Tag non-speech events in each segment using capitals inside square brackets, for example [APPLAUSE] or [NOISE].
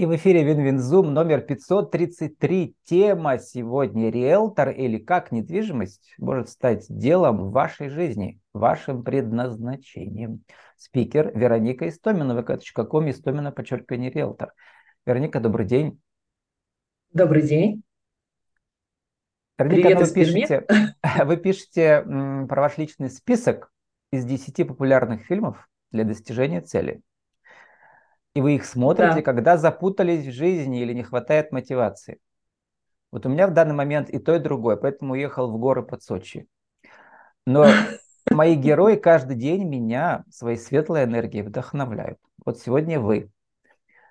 И в эфире WinWinZoom номер 533. Тема сегодня «Риэлтор» или «Как недвижимость может стать делом в вашей жизни, вашим предназначением». Спикер Вероника Истомина, vk.com, Истомина, подчеркивание «Риэлтор». Вероника, добрый день. Добрый день. Вероника, Привет, вы, пишете, [LAUGHS] вы пишете про ваш личный список из 10 популярных фильмов для достижения цели. И вы их смотрите, да. когда запутались в жизни или не хватает мотивации. Вот у меня в данный момент и то, и другое, поэтому уехал в горы под Сочи. Но [LAUGHS] мои герои каждый день меня своей светлой энергией вдохновляют. Вот сегодня вы.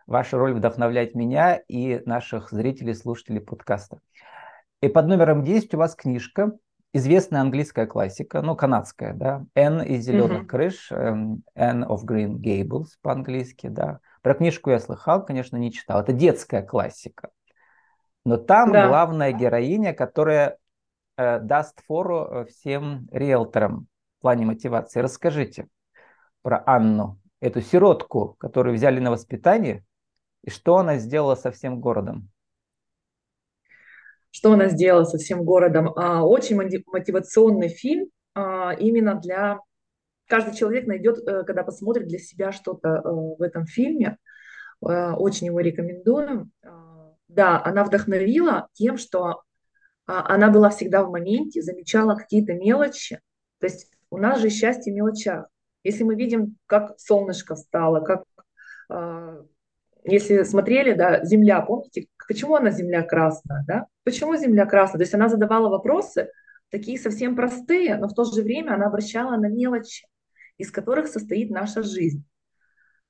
Ваша роль вдохновлять меня и наших зрителей, слушателей подкаста. И под номером 10 у вас книжка, известная английская классика, ну, канадская, да, «N из зеленых mm-hmm. крыш», N of Green Gables по-английски, да, про книжку я слыхал, конечно, не читал. Это детская классика. Но там да. главная героиня, которая э, даст фору э, всем риэлторам в плане мотивации. Расскажите про Анну, эту сиротку, которую взяли на воспитание, и что она сделала со всем городом. Что она сделала со всем городом? А, очень мотивационный фильм а, именно для каждый человек найдет, э, когда посмотрит для себя что-то э, в этом фильме. Э, очень его рекомендую. Да, она вдохновила тем, что а, она была всегда в моменте, замечала какие-то мелочи. То есть у нас же счастье в мелочах. Если мы видим, как солнышко встало, как если смотрели, да, земля, помните, почему она земля красная, да? Почему земля красная? То есть она задавала вопросы, такие совсем простые, но в то же время она обращала на мелочи из которых состоит наша жизнь.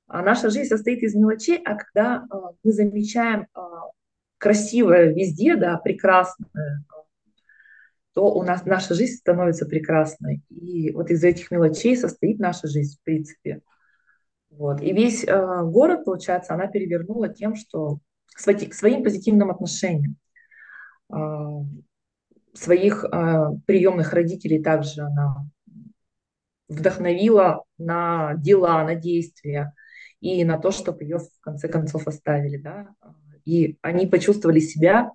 А наша жизнь состоит из мелочей, а когда а, мы замечаем а, красивое везде, да, прекрасное, то у нас наша жизнь становится прекрасной. И вот из этих мелочей состоит наша жизнь, в принципе. Вот. И весь э, город, получается, она перевернула тем, что к своим позитивным отношениям. Э, своих э, приемных родителей также она вдохновила на дела, на действия и на то, чтобы ее в конце концов оставили. Да? И они почувствовали себя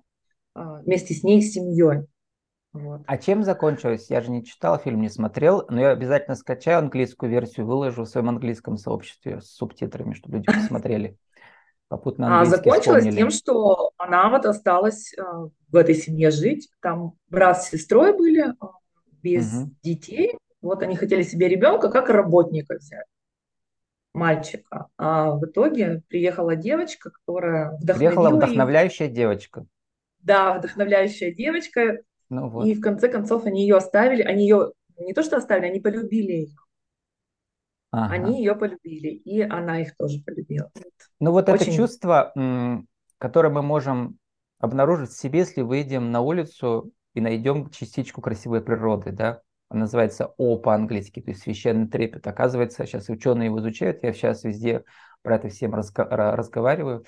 а, вместе с ней семьей. Вот. А чем закончилось? Я же не читал фильм, не смотрел, но я обязательно скачаю английскую версию, выложу в своем английском сообществе с субтитрами, чтобы люди посмотрели. Попутно а закончилось вспомнили. тем, что она вот осталась э, в этой семье жить. Там брат с сестрой были, э, без угу. детей. Вот они хотели себе ребенка как работника взять, мальчика. А в итоге приехала девочка, которая вдохновила Приехала вдохновляющая их. девочка. Да, вдохновляющая девочка. Ну, вот. И в конце концов они ее оставили. Они ее не то что оставили, они полюбили ее. Ага. Они ее полюбили, и она их тоже полюбила. Ну вот Очень... это чувство, которое мы можем обнаружить в себе, если выйдем на улицу и найдем частичку красивой природы, да, называется О по-английски, то есть священный трепет. Оказывается, сейчас ученые его изучают, я сейчас везде про это всем разго- разговариваю,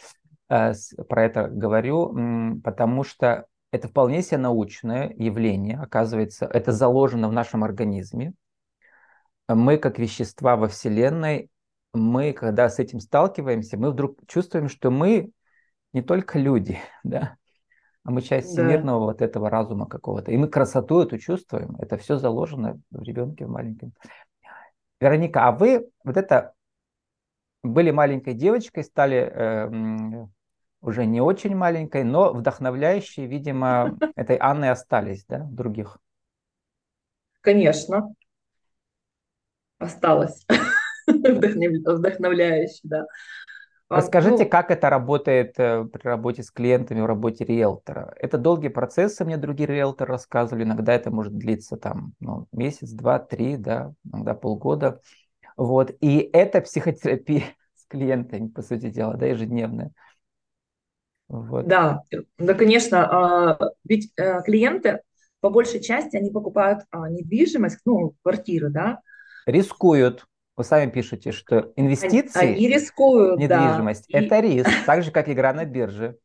э, про это говорю, потому что это вполне себе научное явление, оказывается, это заложено в нашем организме. Мы, как вещества во Вселенной, мы, когда с этим сталкиваемся, мы вдруг чувствуем, что мы не только люди, [LAUGHS] да, а мы часть да. всемирного вот этого разума какого-то. И мы красоту эту чувствуем. Это все заложено в ребенке в маленьком. Вероника, а вы вот это были маленькой девочкой, стали э, уже не очень маленькой, но вдохновляющие, видимо, [LAUGHS] этой Анны остались, да, других? Конечно. Осталось. Вдохновляющий, да. Расскажите, ну, как это работает э, при работе с клиентами, в работе риэлтора? Это долгие процессы, мне другие риэлторы рассказывали. Иногда это может длиться там ну, месяц, два, три, да, иногда полгода. Вот. И это психотерапия [LAUGHS] с клиентами, по сути дела, да, ежедневная. Вот. Да, да, конечно. А, ведь э, клиенты по большей части они покупают а, недвижимость, ну, квартиры, да. Рискуют. Вы сами пишете, что инвестиции они, рискуют, в недвижимость да. это риск, так же, как игра на бирже.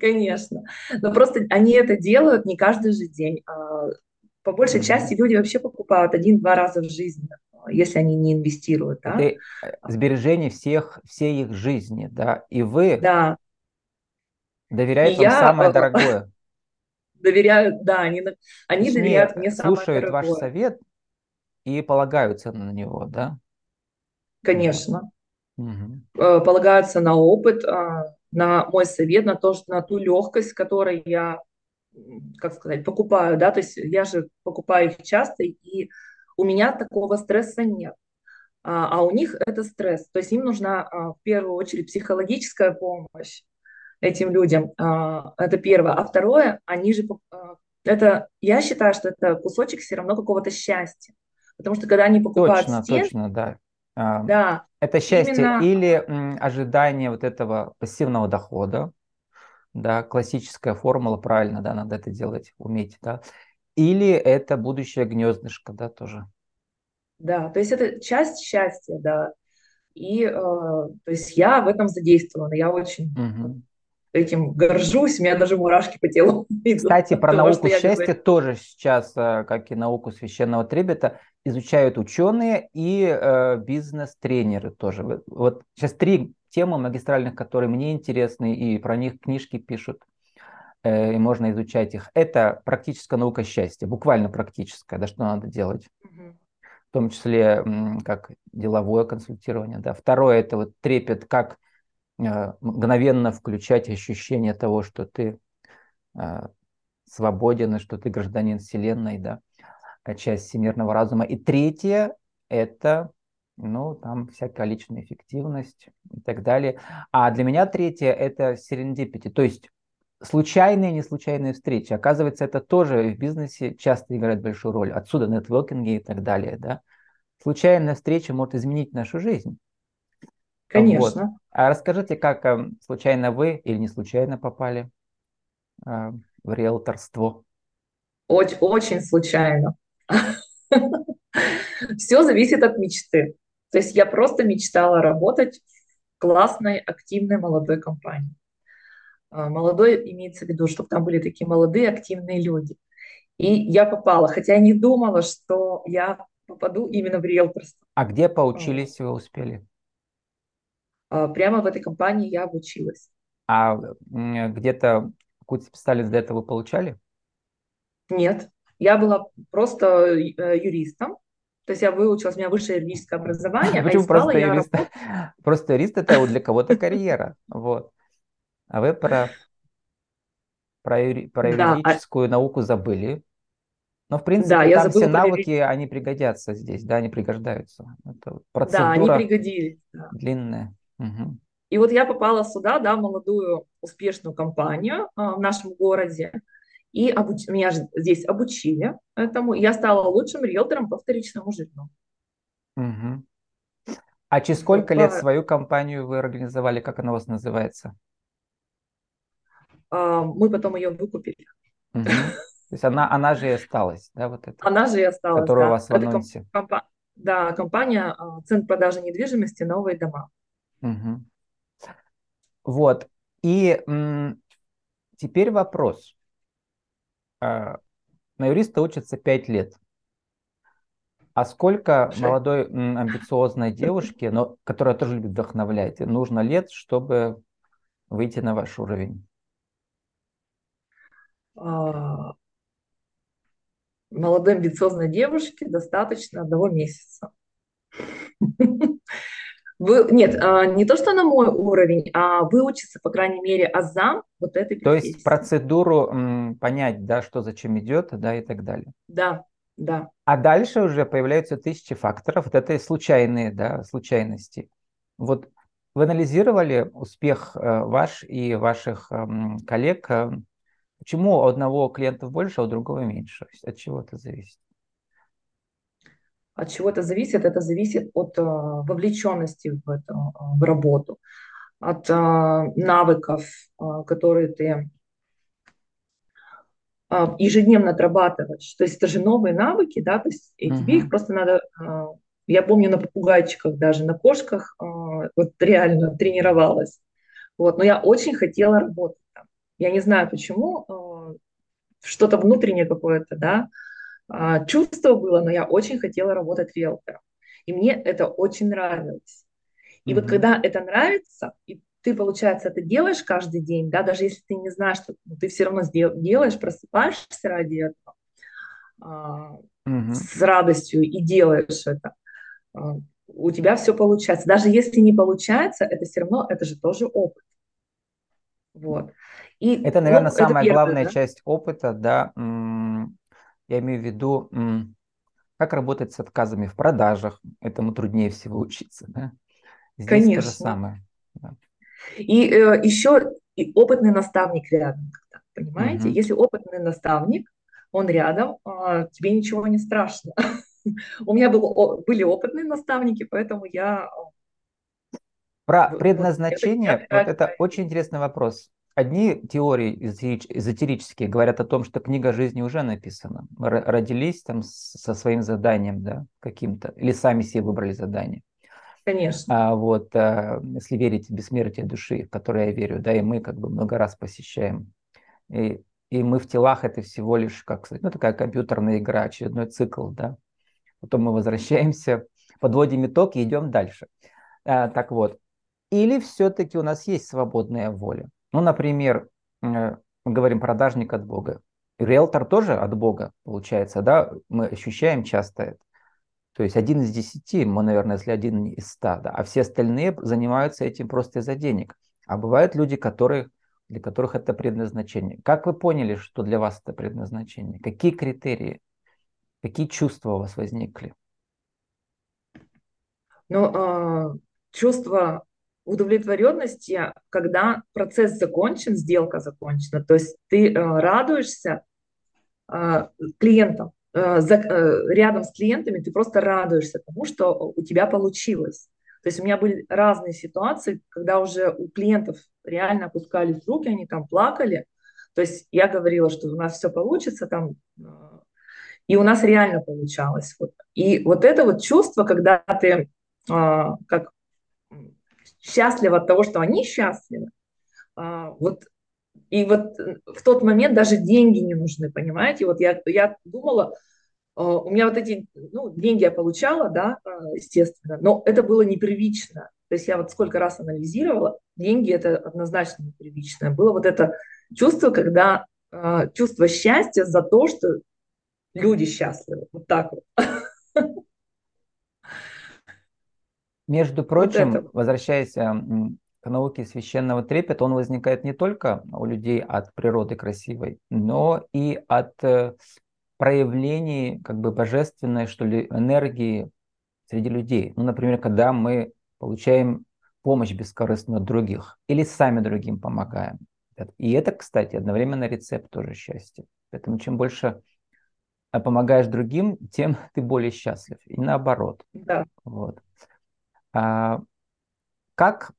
Конечно. Но просто они это делают не каждый же день. А, по большей части люди вообще покупают один-два раза в жизни если они не инвестируют. Да? Это э, сбережение всех, всей их жизни, да, и вы да. доверяют и вам я, самое дорогое. Доверяют, да, они, они доверяют мне самое слушают ваш совет и полагаются на него, да? Конечно. Угу. Полагаются на опыт, а, на мой совет, на, то, на ту легкость, которой я, как сказать, покупаю, да, то есть я же покупаю их часто, и у меня такого стресса нет. А, а у них это стресс, то есть им нужна а, в первую очередь психологическая помощь этим людям, это первое. А второе, они же, это, я считаю, что это кусочек все равно какого-то счастья, потому что когда они покупают Точно, стен, точно, да. Да. Это счастье именно... или ожидание вот этого пассивного дохода, да, классическая формула, правильно, да, надо это делать, уметь, да, или это будущее гнездышко, да, тоже. Да, то есть это часть счастья, да, и э, то есть я в этом задействована, я очень угу этим горжусь, у меня даже мурашки по телу [LAUGHS] Кстати, про того, науку счастья тоже сейчас, э, как и науку священного трепета, изучают ученые и э, бизнес-тренеры тоже. Вот сейчас три темы магистральных, которые мне интересны, и про них книжки пишут, э, и можно изучать их. Это практическая наука счастья, буквально практическая, да, что надо делать. Угу. В том числе как деловое консультирование. Да. Второе – это вот трепет, как мгновенно включать ощущение того, что ты э, свободен, и что ты гражданин Вселенной, да, э, часть всемирного разума. И третье – это, ну, там всякая личная эффективность и так далее. А для меня третье – это серендипити, то есть случайные, не случайные встречи. Оказывается, это тоже в бизнесе часто играет большую роль. Отсюда нетворкинги и так далее, да. Случайная встреча может изменить нашу жизнь. Конечно. Вот. А расскажите, как э, случайно вы или не случайно попали э, в риэлторство? Очень, очень случайно. [LAUGHS] Все зависит от мечты. То есть я просто мечтала работать в классной, активной молодой компании. А, молодой имеется в виду, чтобы там были такие молодые, активные люди. И я попала, хотя я не думала, что я попаду именно в риэлторство. А где поучились вы успели? А, прямо в этой компании я обучилась. А где-то какую-то специальность до этого получали? Нет, я была просто э, юристом, то есть я выучилась, у меня высшее юридическое образование, а Почему а [LAUGHS] просто юрист? Просто юрист это для кого-то [LAUGHS] карьера, вот. А вы про, про, юри... про да, юридическую а... науку забыли. Но, в принципе, да, там все навыки, юри... они пригодятся здесь, да, они пригождаются. Это процедура да, они пригодились. Да. длинная. Угу. И вот я попала сюда, да, в молодую успешную компанию а, в нашем городе, и обуч... меня же здесь обучили этому, я стала лучшим риэлтором по вторичному жилью. Угу. А через сколько лет свою компанию вы организовали, как она у вас называется? А, мы потом ее выкупили. Угу. То есть она, она же и осталась, да, вот это? Она же и осталась, Которая да. у вас в анонсе. Комп... Да, компания а, Центр продажи недвижимости «Новые дома». Угу. Вот. И м, теперь вопрос. А, на юриста учатся 5 лет. А сколько молодой м, амбициозной девушке, но, которая тоже любит вдохновлять, нужно лет, чтобы выйти на ваш уровень? А, молодой амбициозной девушке достаточно одного месяца. [LAUGHS] Вы, нет, а, не то, что на мой уровень, а выучиться, по крайней мере, азам вот этой профессии. То есть процедуру понять, да, что зачем идет, да, и так далее. Да, да. А дальше уже появляются тысячи факторов, вот это случайные, да, случайности. Вот вы анализировали успех э, ваш и ваших эм, коллег? Э, почему у одного клиента больше, а у другого меньше? От чего это зависит? От чего это зависит? Это зависит от э, вовлеченности в, эту, э, в работу, от э, навыков, которые ты ежедневно отрабатываешь. То есть это же новые навыки, да, то есть и тебе их просто надо... Я помню на попугайчиках даже, на кошках вот реально тренировалась. Вот, но я очень хотела работать там. Я не знаю почему, что-то внутреннее какое-то, да, чувство было, но я очень хотела работать риэлтором. И мне это очень нравилось. И mm-hmm. вот когда это нравится, и ты, получается, это делаешь каждый день, да, даже если ты не знаешь, что ну, ты все равно делаешь, просыпаешься ради этого, а, mm-hmm. с радостью и делаешь это, а, у тебя все получается. Даже если не получается, это все равно, это же тоже опыт. Вот. И, это, наверное, ну, самая это главная да? часть опыта, да, я имею в виду, как работать с отказами в продажах, этому труднее всего учиться, да? Здесь Конечно. то же самое. Да. И э, еще и опытный наставник рядом, понимаете? Угу. Если опытный наставник, он рядом, э, тебе ничего не страшно. [LAUGHS] У меня был, были опытные наставники, поэтому я... Про предназначение, вот это очень интересный вопрос. Одни теории эзотерические говорят о том, что книга жизни уже написана. Мы родились там со своим заданием, да, каким-то, или сами себе выбрали задание. Конечно. А, вот, а, если верить в бессмертие души, в которое я верю, да, и мы как бы много раз посещаем. И, и мы в телах это всего лишь, как сказать, ну такая компьютерная игра, очередной цикл, да. Потом мы возвращаемся, подводим итог и идем дальше. А, так вот. Или все-таки у нас есть свободная воля? Ну, например, э, говорим продажник от Бога. Риэлтор тоже от Бога, получается, да? Мы ощущаем часто это. То есть один из десяти, мы, наверное, если один из ста, да, а все остальные занимаются этим просто из-за денег. А бывают люди, которые, для которых это предназначение. Как вы поняли, что для вас это предназначение? Какие критерии, какие чувства у вас возникли? Ну, э, чувство удовлетворенности, когда процесс закончен, сделка закончена. То есть ты э, радуешься э, клиентам, Э, рядом с клиентами ты просто радуешься тому, что у тебя получилось. То есть у меня были разные ситуации, когда уже у клиентов реально опускались руки, они там плакали. То есть я говорила, что у нас все получится там, и у нас реально получалось. И вот это вот чувство, когда ты как счастлив от того, что они счастливы, вот и вот э, в тот момент даже деньги не нужны, понимаете? Вот я, я думала, э, у меня вот эти, ну, деньги я получала, да, э, естественно, но это было непривычно. То есть я вот сколько раз анализировала, деньги это однозначно непривычно. Было вот это чувство, когда чувство счастья за то, что люди счастливы. Вот так вот. [LAUGHS] Между прочим, вот возвращаясь к науке священного трепета, он возникает не только у людей от природы красивой, но и от э, проявлений как бы божественной, что ли, энергии среди людей. Ну, например, когда мы получаем помощь бескорыстную от других или сами другим помогаем. И это, кстати, одновременно рецепт тоже счастья. Поэтому чем больше э, помогаешь другим, тем [LAUGHS] ты более счастлив. И наоборот. Да. Вот. А, как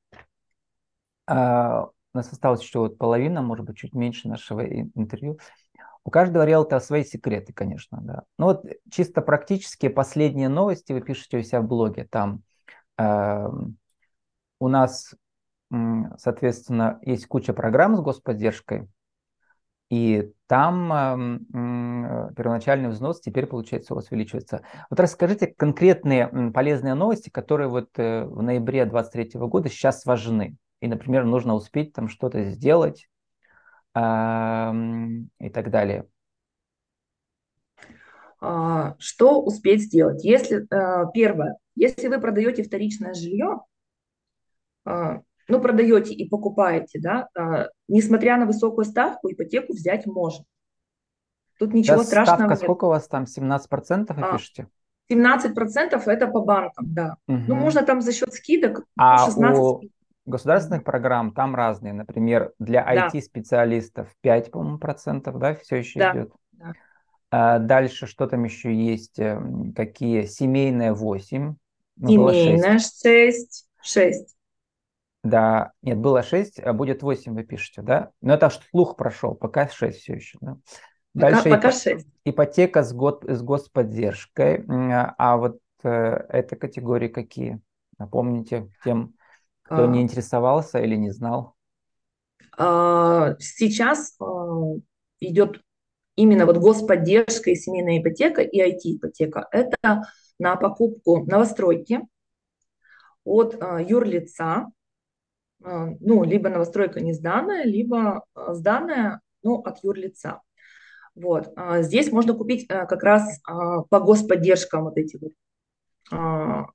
а, у нас осталось еще вот половина, может быть, чуть меньше нашего интервью. У каждого риэлтора свои секреты, конечно, да. Ну вот чисто практически последние новости вы пишете у себя в блоге. Там э, у нас, соответственно, есть куча программ с господдержкой, и там э, первоначальный взнос теперь, получается, у вас увеличивается. Вот расскажите конкретные полезные новости, которые вот э, в ноябре 2023 года сейчас важны и, например, нужно успеть там что-то сделать и так далее. А, что успеть сделать? Если э, первое, если вы продаете вторичное жилье, э, ну продаете и покупаете, да, э, несмотря на высокую ставку, ипотеку взять можно. Тут ничего Сейчас страшного ставка нет. сколько у вас там? 17% вы пишете? 17% это по банкам, да. Угу. Ну, можно там за счет скидок а 16 у государственных программ там разные. Например, для да. IT-специалистов 5, по-моему, процентов, да, все еще да. идет. Да. А дальше что там еще есть? Эм, какие? Семейная 8. Ну, Семейная 6. 6. Да, нет, было 6, а будет 8, вы пишете, да? Но это слух прошел, пока 6 все еще, да? Дальше пока, пока 6. ипотека с, год, с господдержкой. А вот э, это категории какие? Напомните тем, кто не а. интересовался или не знал? А, сейчас а, идет именно вот господдержка и семейная ипотека и IT-ипотека, это на покупку новостройки от э, юрлица, ну, либо новостройка не сданная, либо э, сданная, ну, от юрлица. Вот. А здесь можно купить как раз а, по господдержкам вот эти вот а,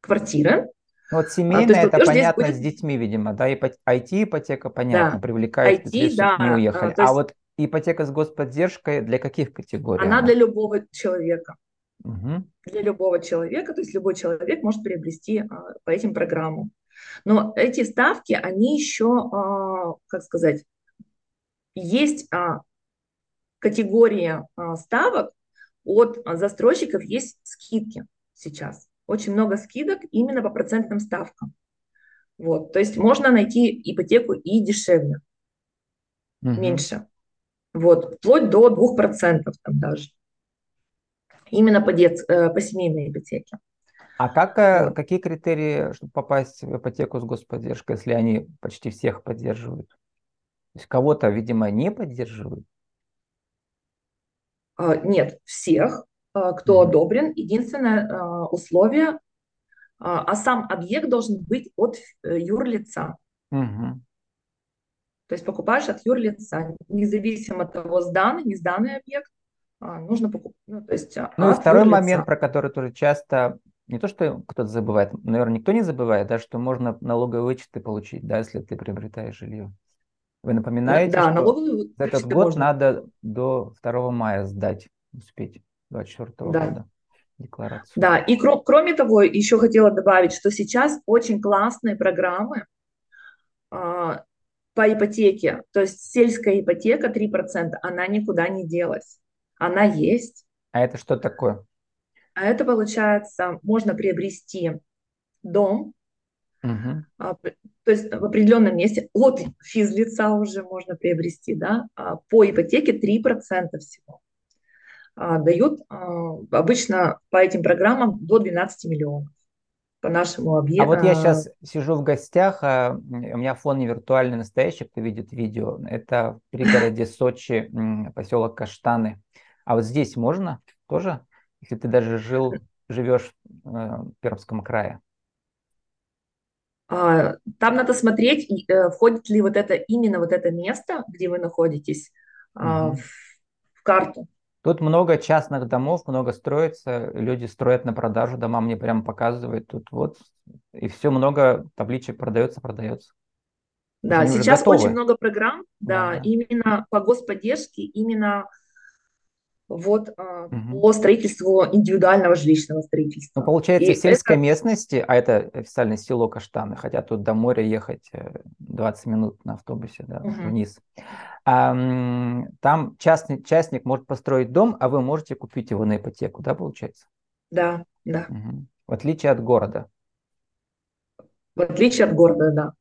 квартиры. Ну, вот семейная, а, это понятно, будет... с детьми, видимо, да, IT-ипотека, понятно, да. привлекает IT, да. не уехали. А, есть... а вот ипотека с господдержкой для каких категорий? Она, она? для любого человека. Угу. Для любого человека, то есть любой человек может приобрести а, по этим программам. Но эти ставки, они еще, а, как сказать, есть а, категория а, ставок, от застройщиков есть скидки сейчас. Очень много скидок именно по процентным ставкам. Вот. То есть можно найти ипотеку и дешевле, угу. меньше. Вот. Вплоть до 2% там даже. Именно по, дет... Э, по семейной ипотеке. А как, э, вот. какие критерии, чтобы попасть в ипотеку с господдержкой, если они почти всех поддерживают? То есть кого-то, видимо, не поддерживают? А, нет, всех, а, кто одобрен. Единственное а, условие, а сам объект должен быть от э, юрлица. Угу. То есть покупаешь от юрлица, независимо от того, сданный, не сданный объект, нужно покупать. Ну, то есть, ну и второй юрлица. момент, про который тоже часто, не то, что кто-то забывает, наверное, никто не забывает, да, что можно налоговые вычеты получить, да, если ты приобретаешь жилье. Вы напоминаете, да, что налоговые этот год можно. надо до 2 мая сдать, успеть, 24 да. года декларацию. Да, и кр- кроме того, еще хотела добавить, что сейчас очень классные программы а, по ипотеке, то есть сельская ипотека 3%, она никуда не делась, она есть. А это что такое? А это получается, можно приобрести дом. А, то есть в определенном месте от физлица уже можно приобрести, да, а по ипотеке 3% всего. А, дают обычно по этим программам до 12 миллионов по нашему объекту. А вот я сейчас сижу в гостях, а у меня фон не виртуальный, настоящий, кто видит видео. Это в пригороде Сочи, поселок Каштаны. А вот здесь можно тоже, если ты даже жил, живешь э, в Пермском крае? А, там надо смотреть, э, входит ли вот это именно вот это место, где вы находитесь, угу. в, карту. Тут много частных домов, много строится, люди строят на продажу дома, мне прямо показывают тут вот, и все много табличек продается, продается. Да, сейчас очень много программ, да, да, именно по господдержке, именно вот угу. по строительству индивидуального жилищного строительства. Ну, получается, и в сельской это... местности, а это официальное село Каштаны, хотя тут до моря ехать 20 э, минут на автобусе да, угу. вниз. А, там частный, частник может построить дом, а вы можете купить его на ипотеку, да, получается? Да, да. Угу. В отличие от города. В отличие от города, да.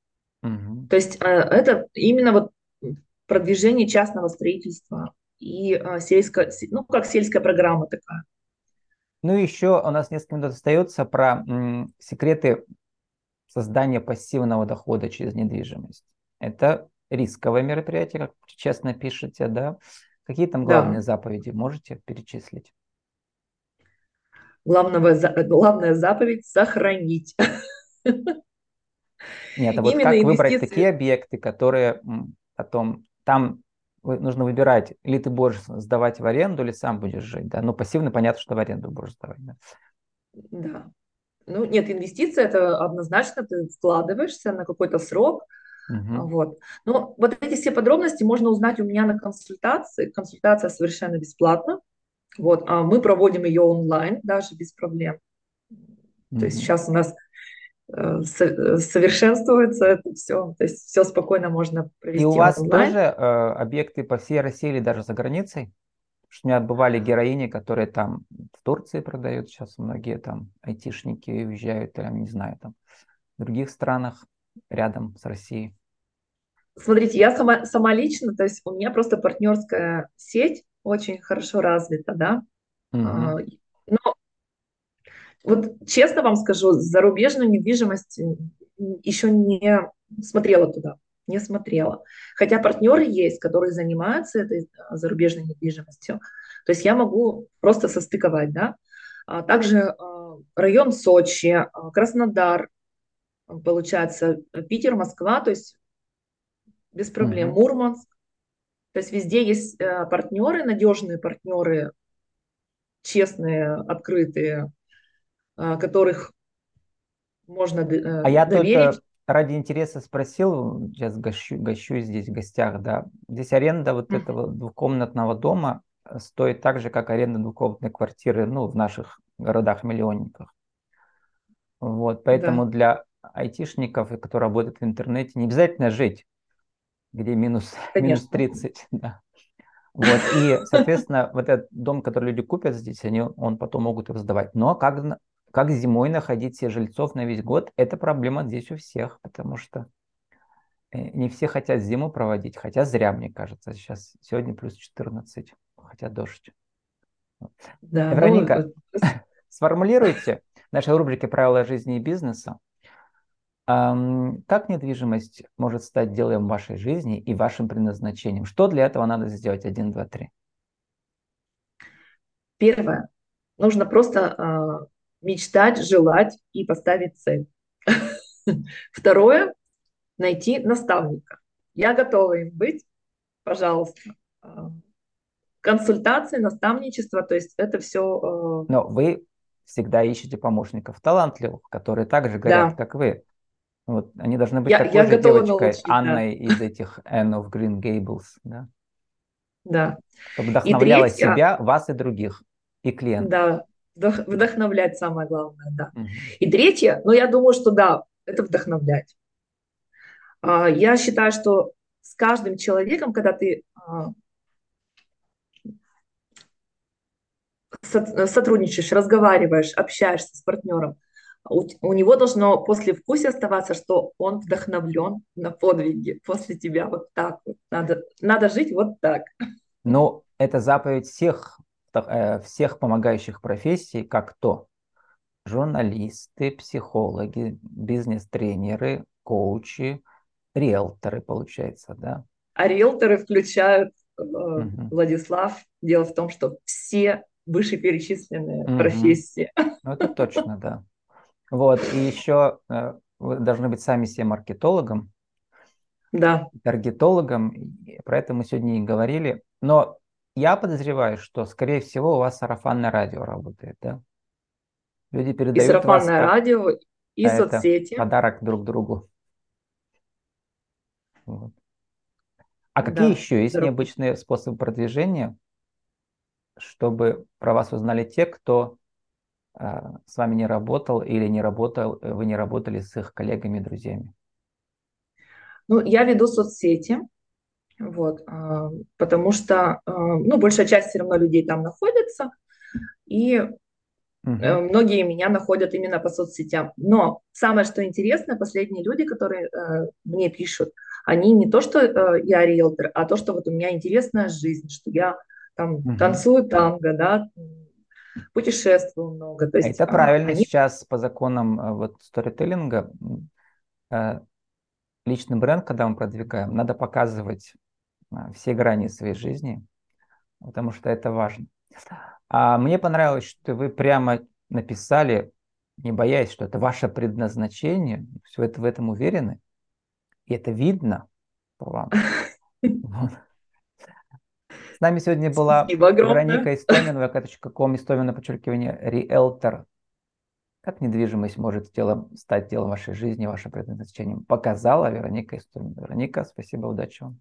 Угу. То есть э, это именно вот продвижение частного строительства и а, сельская, ну, как сельская программа такая. Ну еще у нас несколько минут остается про м, секреты создания пассивного дохода через недвижимость. Это рисковое мероприятие, как честно пишете, да? Какие там главные да. заповеди можете перечислить? Главного, главная заповедь – сохранить. Нет, а вот Именно как выбрать такие объекты, которые потом там нужно выбирать, или ты будешь сдавать в аренду, или сам будешь жить, да. Ну, пассивно понятно, что в аренду будешь сдавать, да. Да. Ну, нет, инвестиция это однозначно ты вкладываешься на какой-то срок, Угу. Вот. Но вот эти все подробности можно узнать у меня на консультации. Консультация совершенно бесплатна. Вот. А мы проводим ее онлайн даже без проблем. Угу. То есть сейчас у нас совершенствуется это все. То есть все спокойно можно провести. И у вас онлайн. тоже э, объекты по всей России или даже за границей? Что у меня бывали героини, которые там в Турции продают, сейчас многие там айтишники уезжают, там, не знаю, там в других странах рядом с Россией. Смотрите, я сама, сама лично, то есть у меня просто партнерская сеть очень хорошо развита, да. Угу. Но вот честно вам скажу, зарубежную недвижимость еще не смотрела туда. не смотрела. Хотя партнеры есть, которые занимаются этой зарубежной недвижимостью. То есть я могу просто состыковать, да. А также район Сочи, Краснодар, получается, Питер, Москва, то есть без проблем, uh-huh. Мурманск. То есть везде есть партнеры, надежные партнеры, честные, открытые, которых можно э, а я доверить. Тут ради интереса спросил, сейчас гощу, гощу здесь в гостях, да. Здесь аренда вот mm-hmm. этого двухкомнатного дома э, стоит так же, как аренда двухкомнатной квартиры, ну, в наших городах-миллионниках. Вот, поэтому да. для айтишников, которые работают в интернете, не обязательно жить, где минус, [LAUGHS] минус 30. [LAUGHS] Да. Вот, и, соответственно, вот этот дом, который люди купят здесь, они, он потом могут его сдавать. Но как как зимой находить себе жильцов на весь год, это проблема здесь у всех, потому что э, не все хотят зиму проводить, хотя зря, мне кажется. Сейчас сегодня плюс 14, хотя дождь. Да, Вероника, ну... [LAUGHS] сформулируйте в нашей рубрике «Правила жизни и бизнеса». Как недвижимость может стать делом вашей жизни и вашим предназначением? Что для этого надо сделать? Один, два, три. Первое. Нужно просто а, мечтать, желать и поставить цель. [LAUGHS] Второе – найти наставника. Я готова им быть, пожалуйста. А, консультации, наставничество, то есть это все... А, Но вы всегда ищете помощников талантливых, которые так же горят, да. как вы. Вот, они должны быть я, такой я же девочкой научить, Анной да. из этих Anne of Green Gables, да? Да. Чтобы вдохновляла третье, себя, вас и других, и клиентов. Да, Вдохновлять самое главное, да. Угу. И третье, ну я думаю, что да, это вдохновлять. А, я считаю, что с каждым человеком, когда ты а, сотрудничаешь, разговариваешь, общаешься с партнером, у, у него должно после вкуса оставаться, что он вдохновлен на подвиги после тебя вот так вот. Надо, надо жить вот так. Ну, это заповедь всех всех помогающих профессий, как то журналисты, психологи, бизнес-тренеры, коучи, риэлторы, получается, да? А риэлторы включают, угу. Владислав, дело в том, что все вышеперечисленные угу. профессии. Ну, это точно, да. Вот, и еще э, вы должны быть сами себе маркетологом, да. таргетологом, про это мы сегодня и говорили. Но я подозреваю, что, скорее всего, у вас сарафанное радио работает, да? Люди передают и сарафанное вас радио, и а соцсети. Подарок друг другу. Вот. А какие да, еще есть необычные способы продвижения, чтобы про вас узнали те, кто э, с вами не работал или не работал, вы не работали с их коллегами и друзьями? Ну, я веду соцсети, вот, а, потому что, а, ну, большая часть все равно людей там находится, и угу. многие меня находят именно по соцсетям. Но самое, что интересно, последние люди, которые э, мне пишут, они не то, что э, я риэлтор, а то, что вот у меня интересная жизнь, что я там угу. танцую танго, да, путешествую много. То есть, Это а, правильно они... сейчас по законам вот сторителлинга личный бренд, когда мы продвигаем, надо показывать все грани своей жизни, потому что это важно. А мне понравилось, что вы прямо написали, не боясь, что это ваше предназначение, все это в этом уверены, и это видно по вам. С нами сегодня была Вероника Истомин, vk.com, Истомина, подчеркивание, риэлтор. Как недвижимость может делом, стать делом вашей жизни, вашим предназначением? Показала Вероника Истомина. Вероника, спасибо, удачи вам.